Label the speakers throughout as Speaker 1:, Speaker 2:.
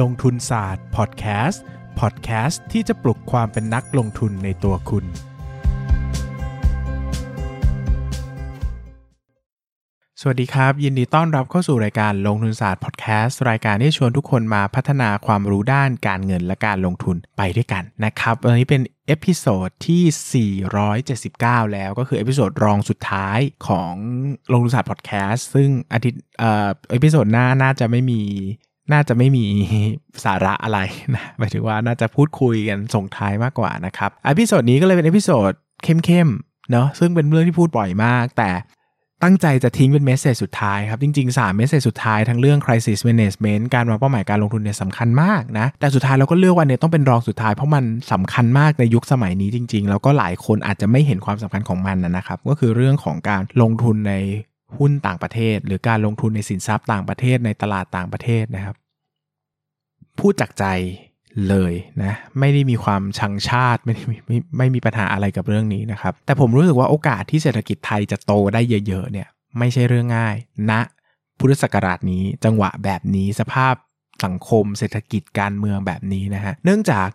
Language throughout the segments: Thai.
Speaker 1: ลงทุนศาสตร์พอดแคสต์พอดแคสต์ที่จะปลุกความเป็นนักลงทุนในตัวคุณ สวัสดีครับ ยินดีต้อนรับเข้าสู่รายการลงทุนศาสตร์พอดแคสต์รายการที่ชวนทุกคนมาพัฒนาความรู้ด้านการเงินและการลงทุนไปด้วยกันนะครับวันนี้เป็น episode ที่ 479 แล้วก็คือ episode รองสุดท้ายของลงทุนศาสตร์พอดแคสต์ซึ่งอาทิตย์เอ่อ episode หน้าน่าจะไม่มี น่าจะไม่มีสาระอะไรนะหมายถึงว่าน่าจะพูดคุยกันส่งท้ายมากกว่านะครับ episode นี้ก็เลยเป็น episode เข้มๆเนาะซึ่งเป็นเรื่องที่พูดบ่อยมาก แต่ตั้งใจจะทิ้งเป็น message สุดท้ายครับ จริง ๆ 3 message สุดท้ายทั้งเรื่อง crisis management การวางเป้าหมายการลงทุนเนี่ยสำคัญมากนะ แต่สุดท้ายเราก็เลือกวันนี้ต้องเป็นรองสุดท้ายเพราะมันสำคัญมากในยุคสมัยนี้จริง ๆ แล้วก็หลายคนอาจจะไม่เห็นความสำคัญของมันนะครับ ก็คือเรื่องของการลงทุนในหุ้นต่างประเทศ หรือการลงทุนในสินทรัพย์ต่างประเทศในตลาดต่างประเทศนะครับ พูดจากใจเลยนะไม่ได้มีความชังชาติไม่ได้มีไม่ไม่มีปัญหาอะไรกับเรื่องนี้นะครับ แต่ผมรู้สึกว่าโอกาสที่เศรษฐกิจไทยจะโตได้เยอะๆเนี่ยไม่ใช่เรื่องง่ายณนะพุทธศักราชนี้จังหวะแบบนี้สภาพสังคมเศรษฐกิจการเมืองแบบนี้นะฮะเนื่องจาก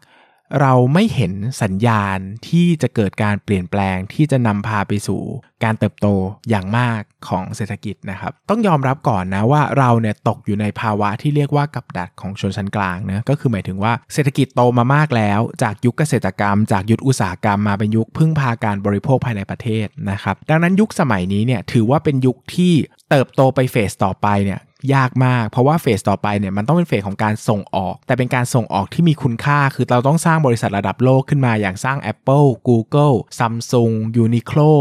Speaker 1: เราไม่เห็นสัญญาณที่จะเกิดการเปลี่ยนแปลงที่จะนำพาไปสู่การเติบโตอย่างมากของเศรษฐกิจนะครับ ต้องยอมรับก่อนนะว่าเราเนี่ยตกอยู่ในภาวะที่เรียกว่ากับดักของชนชั้นกลางนะก็คือหมายถึงว่าเศรษฐกิจโตมามากแล้ว จากยุคเกษตรกรรม จากยุคอุตสาหกรรมมาเป็นยุคพึ่งพาการบริโภคภายในประเทศนะครับดังนั้นยุคสมัยนี้เนี่ยถือว่าเป็นยุคที่เติบโตไปเฟสต่อไปเนี่ยยากมาก เพราะว่าเฟสต่อไปเนี่ยมันต้องเป็นเฟสของการส่งออก แต่เป็นการส่งออกที่มีคุณค่า คือเราต้องสร้างบริษัทระดับโลกขึ้นมาอย่างสร้าง Apple Google Samsung Uniqlo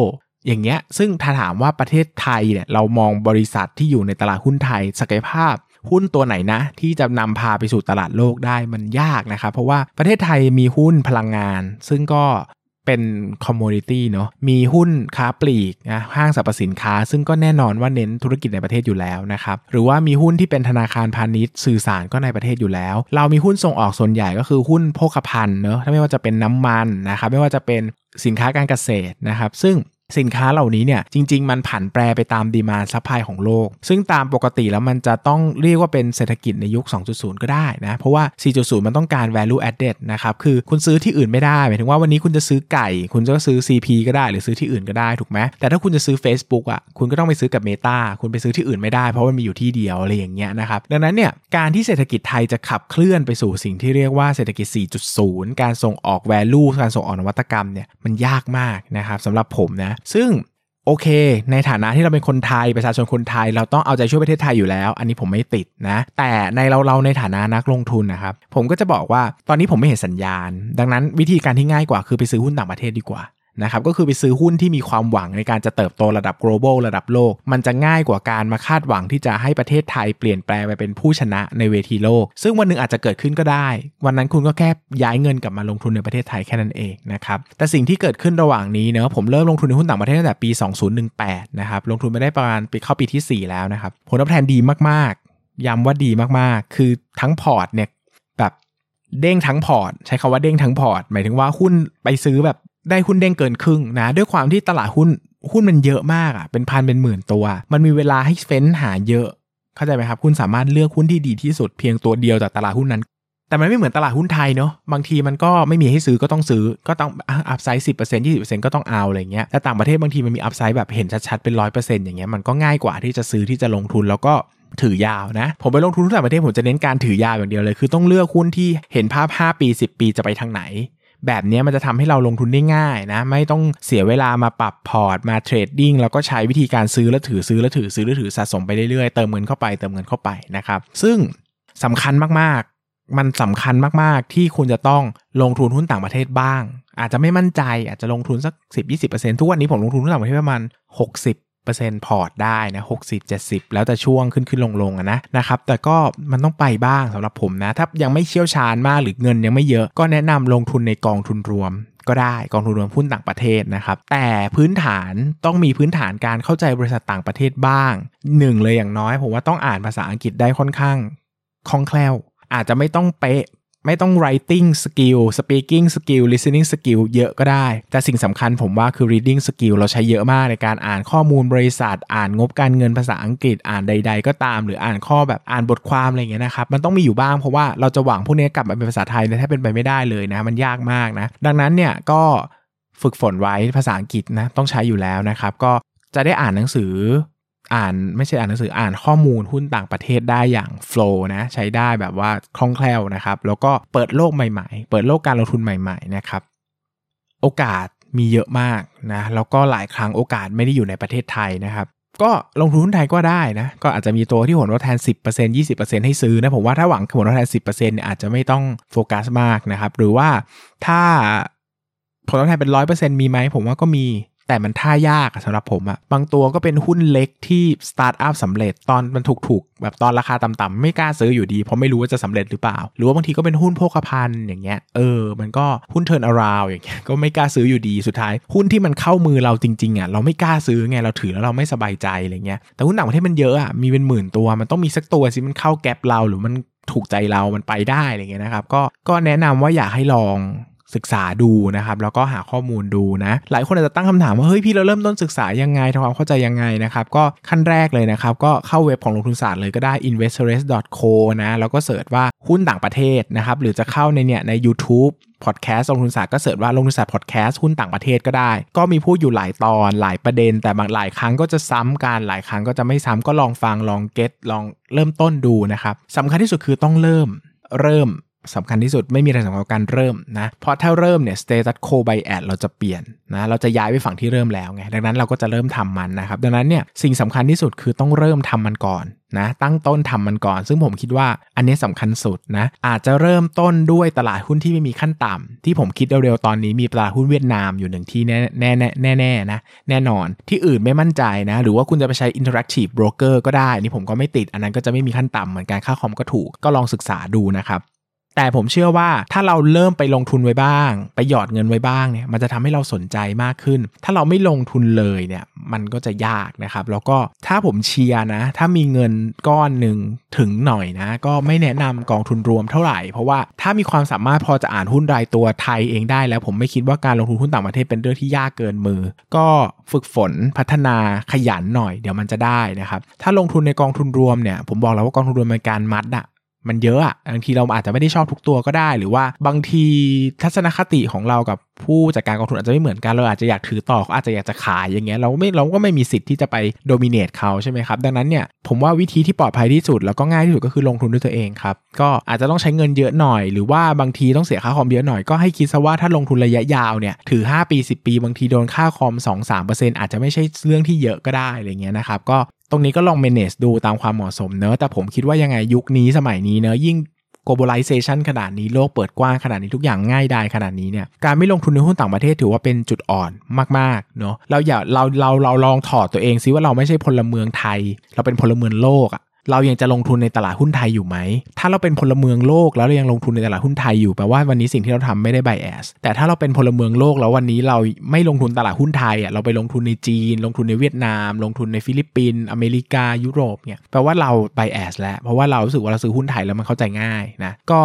Speaker 1: อย่างเงี้ยซึ่งถ้าถามว่าประเทศไทยเนี่ยเรามองบริษัทที่อยู่ในตลาดหุ้นไทย ศักยภาพหุ้นตัวไหนนะ ที่จะนำพาไปสู่ตลาดโลกได้มันยากนะครับ เพราะว่าประเทศไทยมีหุ้นพลังงาน ซึ่งก็เป็น commodity เนาะมีหุ้นค้าปลีกนะห้างสรรพสินค้า ซึ่งก็แน่นอนว่าเน้นธุรกิจในประเทศอยู่แล้วนะครับ หรือว่ามีหุ้นที่เป็นธนาคารพาณิชย์สื่อสารก็ในประเทศอยู่แล้ว เรามีหุ้นส่งออกส่วนใหญ่ก็คือหุ้นโภคภัณฑ์เนาะไม่ว่าจะเป็นน้ำมันนะครับไม่ว่าจะเป็นสินค้าการเกษตรนะครับ ซึ่ง สินค้าเหล่านี้เนี่ยจริง ๆ มันผันแปรไปตาม demand supply ของโลก ซึ่งตามปกติแล้วมันจะต้องเรียกว่าเป็นเศรษฐกิจในยุค 2.0 ก็ได้นะ เพราะว่า 4.0 มันต้องการ value added นะครับคือคุณซื้อที่อื่นไม่ได้หมายถึงว่าวันนี้คุณจะซื้อไก่ คุณจะซื้อ CP ก็ได้หรือซื้อที่อื่นก็ได้ถูกไหมแต่ถ้าคุณจะซื้อ Facebook อะคุณก็ต้องไปซื้อกับ Meta คุณไปซื้อที่อื่นไม่ได้เพราะมันมีอยู่ที่เดียวอะไรอย่างเงี้ยนะครับดังนั้นเนี่ยการที่เศรษฐกิจไทยจะขับเคลื่อนไปสู่สิ่งที่เรียกว่าเศรษฐกิจ 4.0 การส่งออก value การส่งออกนวัตกรรมเนี่ยมันยากมากนะครับสำหรับผมนะซึ่งโอเค ในฐานะที่เราเป็นคนไทยประชาชนคนไทย เราต้องเอาใจช่วยประเทศไทยอยู่แล้ว อันนี้ผมไม่ติดนะ แต่ในเราเราในฐานะนักลงทุนนะครับ ผมก็จะบอกว่าตอนนี้ผมไม่เห็นสัญญาณ ดังนั้นวิธีการที่ง่ายกว่าคือไปซื้อหุ้นต่างประเทศดีกว่า นะครับก็คือไปซื้อหุ้นที่มีความหวังในการจะเติบโตระดับ global ระดับโลก มันจะง่ายกว่าการมาคาดหวังที่จะให้ประเทศไทยเปลี่ยนแปลงไปเป็นผู้ชนะในเวทีโลก ซึ่งวันหนึ่งอาจจะเกิดขึ้นก็ได้ วันนั้นคุณก็แค่ย้ายเงินกลับมาลงทุนในประเทศไทยแค่นั้นเองนะครับแต่สิ่งที่เกิดขึ้นระหว่างนี้เนาะผมเริ่มลงทุนในหุ้นต่างประเทศตั้งแต่ปี 2018 นะครับลงทุนไปได้ประมาณปีเข้าปีที่ 4 แล้วนะครับผลตอบแทนดีมากๆย้ำว่าดีมากๆ คือทั้งพอร์ตเนี่ยแบบเด้งทั้งพอร์ต ใช้คำว่าเด้งทั้งพอร์ต หมายถึงว่าหุ้นไปซื้อแบบ ได้หุ้นเด้งเกินครึ่งนะด้วยความที่ตลาดหุ้นหุ้นมันเยอะมากอะเป็นพันเป็นหมื่นตัว มันมีเวลาให้เฟ้นหาเยอะเข้าใจไหมครับ คุณสามารถเลือกหุ้นที่ดีที่สุดเพียงตัวเดียวจากตลาดหุ้นนั้น แต่มันไม่เหมือนตลาดหุ้นไทยเนาะบางทีมันก็ไม่มีให้ซื้อก็ต้องซื้อก็ต้อง upside สิบเปอร์เซ็นต์ยี่สิบเปอร์เซ็นต์ก็ต้องเอาอะไรเงี้ยแต่ต่างประเทศบางทีมันมี upside แบบเห็นชัดๆเป็นร้อยเปอร์เซ็นต์อย่างเงี้ยมันก็ง่ายกว่าที่จะซื้อที่จะลงทุนแล้วก็ถือยาวนะ ผมไปลงทุนต่างประเทศผมจะเน้นการถือยาวอย่างเดียวเลย คือต้องเลือกหุ้นที่เห็นภาพ 5 ปี 10 ปีจะไปทางไหน แบบนี้มันจะทำให้เราลงทุนได้ง่ายนะ ไม่ต้องเสียเวลามาปรับพอร์ตมา trading แล้วก็ใช้วิธีการซื้อแล้วถือซื้อแล้วถือซื้อแล้วถือสะสมไปเรื่อยๆเติมเงินเข้าไปเติมเงินเข้าไปนะครับ ซึ่งสำคัญมากๆ มันสำคัญมากๆ ที่คุณจะต้องลงทุนหุ้นต่างประเทศบ้าง อาจจะไม่มั่นใจอาจจะลงทุนสัก 10-20%ทุกวันนี้ผมลงทุนหุ้นต่างประเทศประมาณ60 ปอร์เซ็นต์พอร์ตได้นะหกสิบเจ็ดสิบแล้วแต่ช่วงขึ้นขึ้นลงลงนะนะครับแต่ก็มันต้องไปบ้างสำหรับผมนะถ้ายังไม่เชี่ยวชาญมากหรือเงินยังไม่เยอะก็แนะนำลงทุนในกองทุนรวมก็ได้กองทุนรวมหุ้นต่างประเทศนะครับ แต่พื้นฐานต้องมีพื้นฐานการเข้าใจบริษัทต่างประเทศบ้างหนึ่งเลยอย่างน้อย ผมว่าต้องอ่านภาษาอังกฤษได้ค่อนข้างคล่องแคล่ว อาจจะไม่ต้องเป๊ะ ไม่ต้อง writing skill speaking skill listening skill เยอะก็ได้ แต่สิ่งสำคัญผมว่าคือ reading skill เราใช้เยอะมากในการอ่านข้อมูลบริษัท อ่านงบการเงินภาษาอังกฤษอ่านใด ๆ ก็ตาม หรืออ่านข้อแบบอ่านบทความอะไรอย่างเงี้ยนะครับ มันต้องมีอยู่บ้างเพราะว่าเราจะหวังพวกนี้กลับมาเป็นภาษาไทยเนี่ยถ้าเป็นไปไม่ได้เลยนะ มันยากมากนะ ดังนั้นเนี่ยก็ฝึกฝนไว้ภาษาอังกฤษนะต้องใช้อยู่แล้วนะครับก็จะได้อ่านหนังสือ อ่านไม่ใช่อ่านหนังสืออ่านข้อมูลหุ้นต่างประเทศได้อย่างโฟล์นะใช้ได้แบบว่าคล่องแคล่วนะครับ แล้วก็เปิดโลกใหม่ๆ เปิดโลกการลงทุนใหม่ๆนะครับ โอกาสมีเยอะมากนะแล้วก็หลายครั้งโอกาสไม่ได้อยู่ในประเทศไทยนะครับ ก็ลงทุนหุ้นไทยก็ได้นะก็อาจจะมีตัวที่ผลตอบแทน 10% 20%ให้ซื้อนะผมว่าถ้าหวังผลตอบแทน 10%เนี่ยอาจจะไม่ต้องโฟกัสมากนะครับ หรือว่าถ้าผลตอบแทนเป็น 100%มีไหมผมว่าก็มี แต่มันท่ายากสำหรับผมอะบางตัวก็เป็นหุ้นเล็กที่สตาร์ทอัพสำเร็จตอนมันถูกๆ แบบตอนราคาต่ำๆไม่กล้าซื้ออยู่ดี เพราะไม่รู้ว่าจะสำเร็จหรือเปล่า หรือว่าบางทีก็เป็นหุ้นโภคภัณฑ์อย่างเงี้ยเออมันก็หุ้น turnaround อย่างเงี้ยก็ไม่กล้าซื้ออยู่ดีสุดท้าย หุ้นที่มันเข้ามือเราจริงๆอะเราไม่กล้าซื้อไงเราถือแล้วเราไม่สบายใจอะไรเงี้ยแต่หุ้นต่างประเทศมันเยอะอะมีเป็นหมื่นตัวมันต้องมีสักตัวสิมันเข้า gap เราหรือมันถูกใจเรามันไปได้อะไรเงี้ยนะครับก็ก็แนะนำว่าอยากให้ลอง ศึกษาดูนะครับ แล้วก็หาข้อมูลดูนะ หลายคนอาจจะตั้งคำถามว่าเฮ้ยพี่เราเริ่มต้นศึกษายังไงทำความเข้าใจยังไงนะครับก็ขั้นแรกเลยนะครับ ก็เข้าเว็บของลงทุนศาสตร์เลยก็ได้ investors.co นะแล้วก็เสิร์ชว่าหุ้นต่างประเทศนะครับหรือจะเข้าในเนี่ยใน YouTube พอดแคสต์ลงทุนศาสตร์ก็เสิร์ชว่าลงทุนศาสตร์พอดแคสต์หุ้นต่างประเทศก็ได้ ก็มีพูดอยู่หลายตอนหลายประเด็น แต่บางหลายครั้งก็จะซ้ำกันหลายครั้งก็จะไม่ซ้ำก็ลองฟังลองเก็ตลองเริ่มต้นดูนะครับสำคัญที่สุดคือต้องเริ่มเริ่ม สำคัญที่สุดไม่มีอะไรสำคัญกว่าการเริ่มนะเพราะถ้าเริ่มเนี่ย status quo by ad เราจะเปลี่ยนนะเราจะย้ายไปฝั่งที่เริ่มแล้วไงดังนั้นเราก็จะเริ่มทำมันนะครับดังนั้นเนี่ยสิ่งสำคัญที่สุดคือต้องเริ่มทำมันก่อนนะตั้งต้นทำมันก่อน ซึ่งผมคิดว่าอันนี้สำคัญสุดนะอาจจะเริ่มต้นด้วยตลาดหุ้นที่ไม่มีขั้นต่ำที่ผมคิดเร็วๆตอนนี้มีตลาดหุ้นเวียดนามอยู่หนึ่งที่แน่แน่แน่แน่นะแน่นอนที่อื่นไม่มั่นใจนะหรือว่าคุณจะไปใช้ interactive broker ก็ได้นี่ผมก็ไม่ติด อันนั้นก็จะไม่มีขั้นต่ำเหมือนกันค่าคอมก็ถูกก็ลองศึกษาดูนะครับ แต่ผมเชื่อว่าถ้าเราเริ่มไปลงทุนไว้บ้าง ไปหยอดเงินไว้บ้างเนี่ยมันจะทำให้เราสนใจมากขึ้น ถ้าเราไม่ลงทุนเลยเนี่ยมันก็จะยากนะครับ แล้วก็ถ้าผมเชียร์นะ ถ้ามีเงินก้อนหนึ่งถึงหน่อยนะ ก็ไม่แนะนำกองทุนรวมเท่าไหร่ เพราะว่าถ้ามีความสามารถพอจะอ่านหุ้นรายตัวไทยเองได้ แล้วผมไม่คิดว่าการลงทุนหุ้นต่างประเทศเป็นเรื่องที่ยากเกินมือ ก็ฝึกฝนพัฒนาขยันหน่อย เดี๋ยวมันจะได้นะครับถ้าลงทุนในกองทุนรวมเนี่ยผมบอกแล้วว่ากองทุนรวมเป็นการมัดอะ มันเยอะอะบางทีเราอาจจะไม่ได้ชอบทุกตัวก็ได้ หรือว่าบางทีทัศนคติของเรากับผู้จัดการกองทุนอาจจะไม่เหมือนกัน เราอาจจะอยากถือต่อเขาอาจจะอยากจะขายอย่างเงี้ยเราไม่เราก็ไม่มีสิทธิ์ที่จะไปโดมิเนตเขาใช่ไหมครับ ดังนั้นเนี่ยผมว่าวิธีที่ปลอดภัยที่สุด แล้วก็ง่ายที่สุดก็คือลงทุนด้วยตัวเองครับ ก็อาจจะต้องใช้เงินเยอะหน่อย หรือว่าบางทีต้องเสียค่าคอมเยอะหน่อยก็ให้คิดซะว่าถ้าลงทุนระยะยาวเนี่ยถือ 5 ปี 10 ปี บางทีโดนค่าคอม 2-3%อาจจะไม่ใช่เรื่องที่เยอะก็ได้อะไรเงี้ยนะครับก็ รงนี้ก็ลอง manage ดูตามความเหมาะสมเนอะแต่ผมคิดว่ายังไงยุคนี้สมัยนี้เนอะยิ่ง globalization ขนาดนี้โลกเปิดกว้างขนาดนี้ทุกอย่างง่ายดายขนาดนี้เนี่ยการไม่ลงทุนในหุ้นต่างประเทศถือว่าเป็นจุดอ่อนมากๆเนาะเราอย่าเราเราเราลองถอดตัวเองซิว่าเราไม่ใช่พลเมืองไทย เราเป็นพลเมืองโลกอะ เรายังจะลงทุนในตลาดหุ้นไทยอยู่ไหม ถ้าเราเป็นพลเมืองโลกแล้วเรายังลงทุนในตลาดหุ้นไทยอยู่แปลว่าวันนี้สิ่งที่เราทำไม่ได้ไบแอสแต่ถ้าเราเป็นพลเมืองโลกแล้ววันนี้เราไม่ลงทุนตลาดหุ้นไทยอะเราไปลงทุนในจีน ลงทุนในเวียดนาม ลงทุนในฟิลิปปินส์อเมริกายุโรปเนี่ยแปลว่าเรา bias แล้วเพราะว่าเรารู้สึกว่าเราซื้อหุ้นไทยแล้วมันเข้าใจง่ายนะก็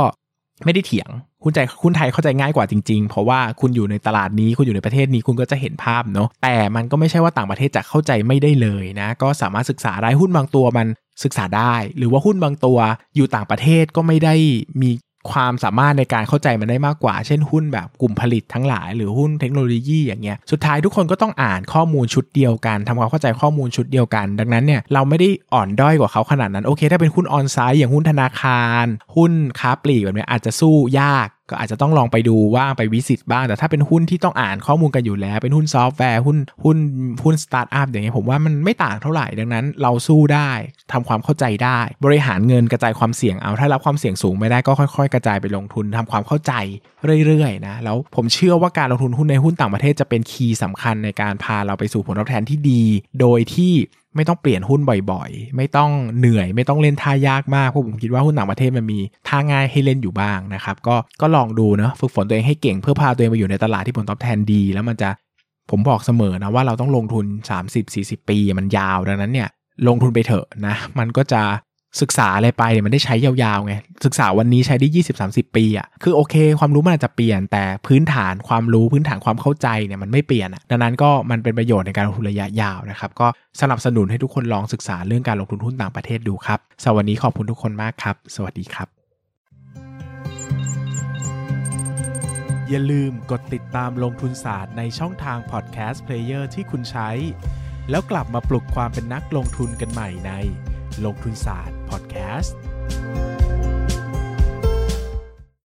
Speaker 1: ไม่ได้เถียงคุณใจหุ้นไทยเข้าใจง่ายกว่าจริงๆ เพราะว่าคุณอยู่ในตลาดนี้คุณอยู่ในประเทศนี้คุณก็จะเห็นภาพเนาะแต่มันก็ไม่ใช่ว่าต่างประเทศจะเข้าใจไม่ได้เลยนะ ก็สามารถศึกษาได้หุ้นบางตัวมันศึกษาได้ หรือว่าหุ้นบางตัวอยู่ต่างประเทศก็ไม่ได้มี ความสามารถในการเข้าใจมันได้มากกว่า เช่นหุ้นแบบกลุ่มผลิตทั้งหลาย หรือหุ้นเทคโนโลยีอย่างเงี้ยสุดท้ายทุกคนก็ต้องอ่านข้อมูลชุดเดียวกันทำความเข้าใจข้อมูลชุดเดียวกัน ดังนั้นเนี่ยเราไม่ได้อ่อนด้อยกว่าเขาขนาดนั้นโอเค ถ้าเป็นหุ้น onsite อย่างหุ้นธนาคาร หุ้นค้าปลีกแบบนี้อาจจะสู้ยาก ก็อาจจะต้องลองไปดูว่าไป visit บ้าง แต่ถ้าเป็นหุ้นที่ต้องอ่านข้อมูลกันอยู่แล้ว เป็นหุ้นซอฟต์แวร์หุ้นหุ้นหุ้นสตาร์ทอัพอย่างเงี้ยผมว่ามันไม่ต่างเท่าไหร่ดังนั้น เราสู้ได้ทำความเข้าใจได้ บริหารเงินกระจายความเสี่ยงเอา ถ้ารับความเสี่ยงสูงไม่ได้ก็ค่อย ๆ กระจายไปลงทุนทำความเข้าใจเรื่อยๆนะแล้วผมเชื่อว่าการลงทุนหุ้นในหุ้นต่างประเทศจะเป็นคีย์สำคัญในการพาเราไปสู่ผลตอบแทนที่ดี โดยที่ไม่ต้องเปลี่ยนหุ้นบ่อยๆ ไม่ต้องเหนื่อย ไม่ต้องเล่นท่ายากมาก เพราะผมคิดว่าหุ้นต่างประเทศมันมีท่าง่ายให้เล่นอยู่บ้างนะครับ ก็ก็ลองดูเนะฝึกฝนตัวเองให้เก่งเพื่อพาตัวเองไปอยู่ในตลาดที่ผลตอบแทนดี แล้วมันจะผมบอกเสมอนะว่าเราต้องลงทุน 30-40 ปีมันยาวดังนั้นเนี่ยลงทุนไปเถอะนะ มันก็จะ ศึกษาอะไรไปเนี่ยมันได้ใช้ยาวๆไงศึกษาวันนี้ใช้ได้ 20-30 ปีอะ่ะคือโอเค ความรู้มันอาจจะเปลี่ยนแต่พื้นฐานความรู้พื้นฐานความเข้าใจเนี่ยมันไม่เปลี่ยนอะดังนั้นก็มันเป็นประโยชน์ในการลงทุนระยะยาวนะครับก็สนับสนุนให้ทุกคนลองศึกษาเรื่องการลงทุนหุ้นต่างประเทศดูครับสวัสดีขอบคุณทุกคนมากครับ สวัสดีครับ อย่าลืมกดติดตามลงทุนศาสตร์ในช่องทางพอดแคสต์เพลเยอร์ที่คุณใช้ แล้วกลับมาปลุกความเป็นนักลงทุนกันใหม่ในลงทุนศาสตร์ Podcast.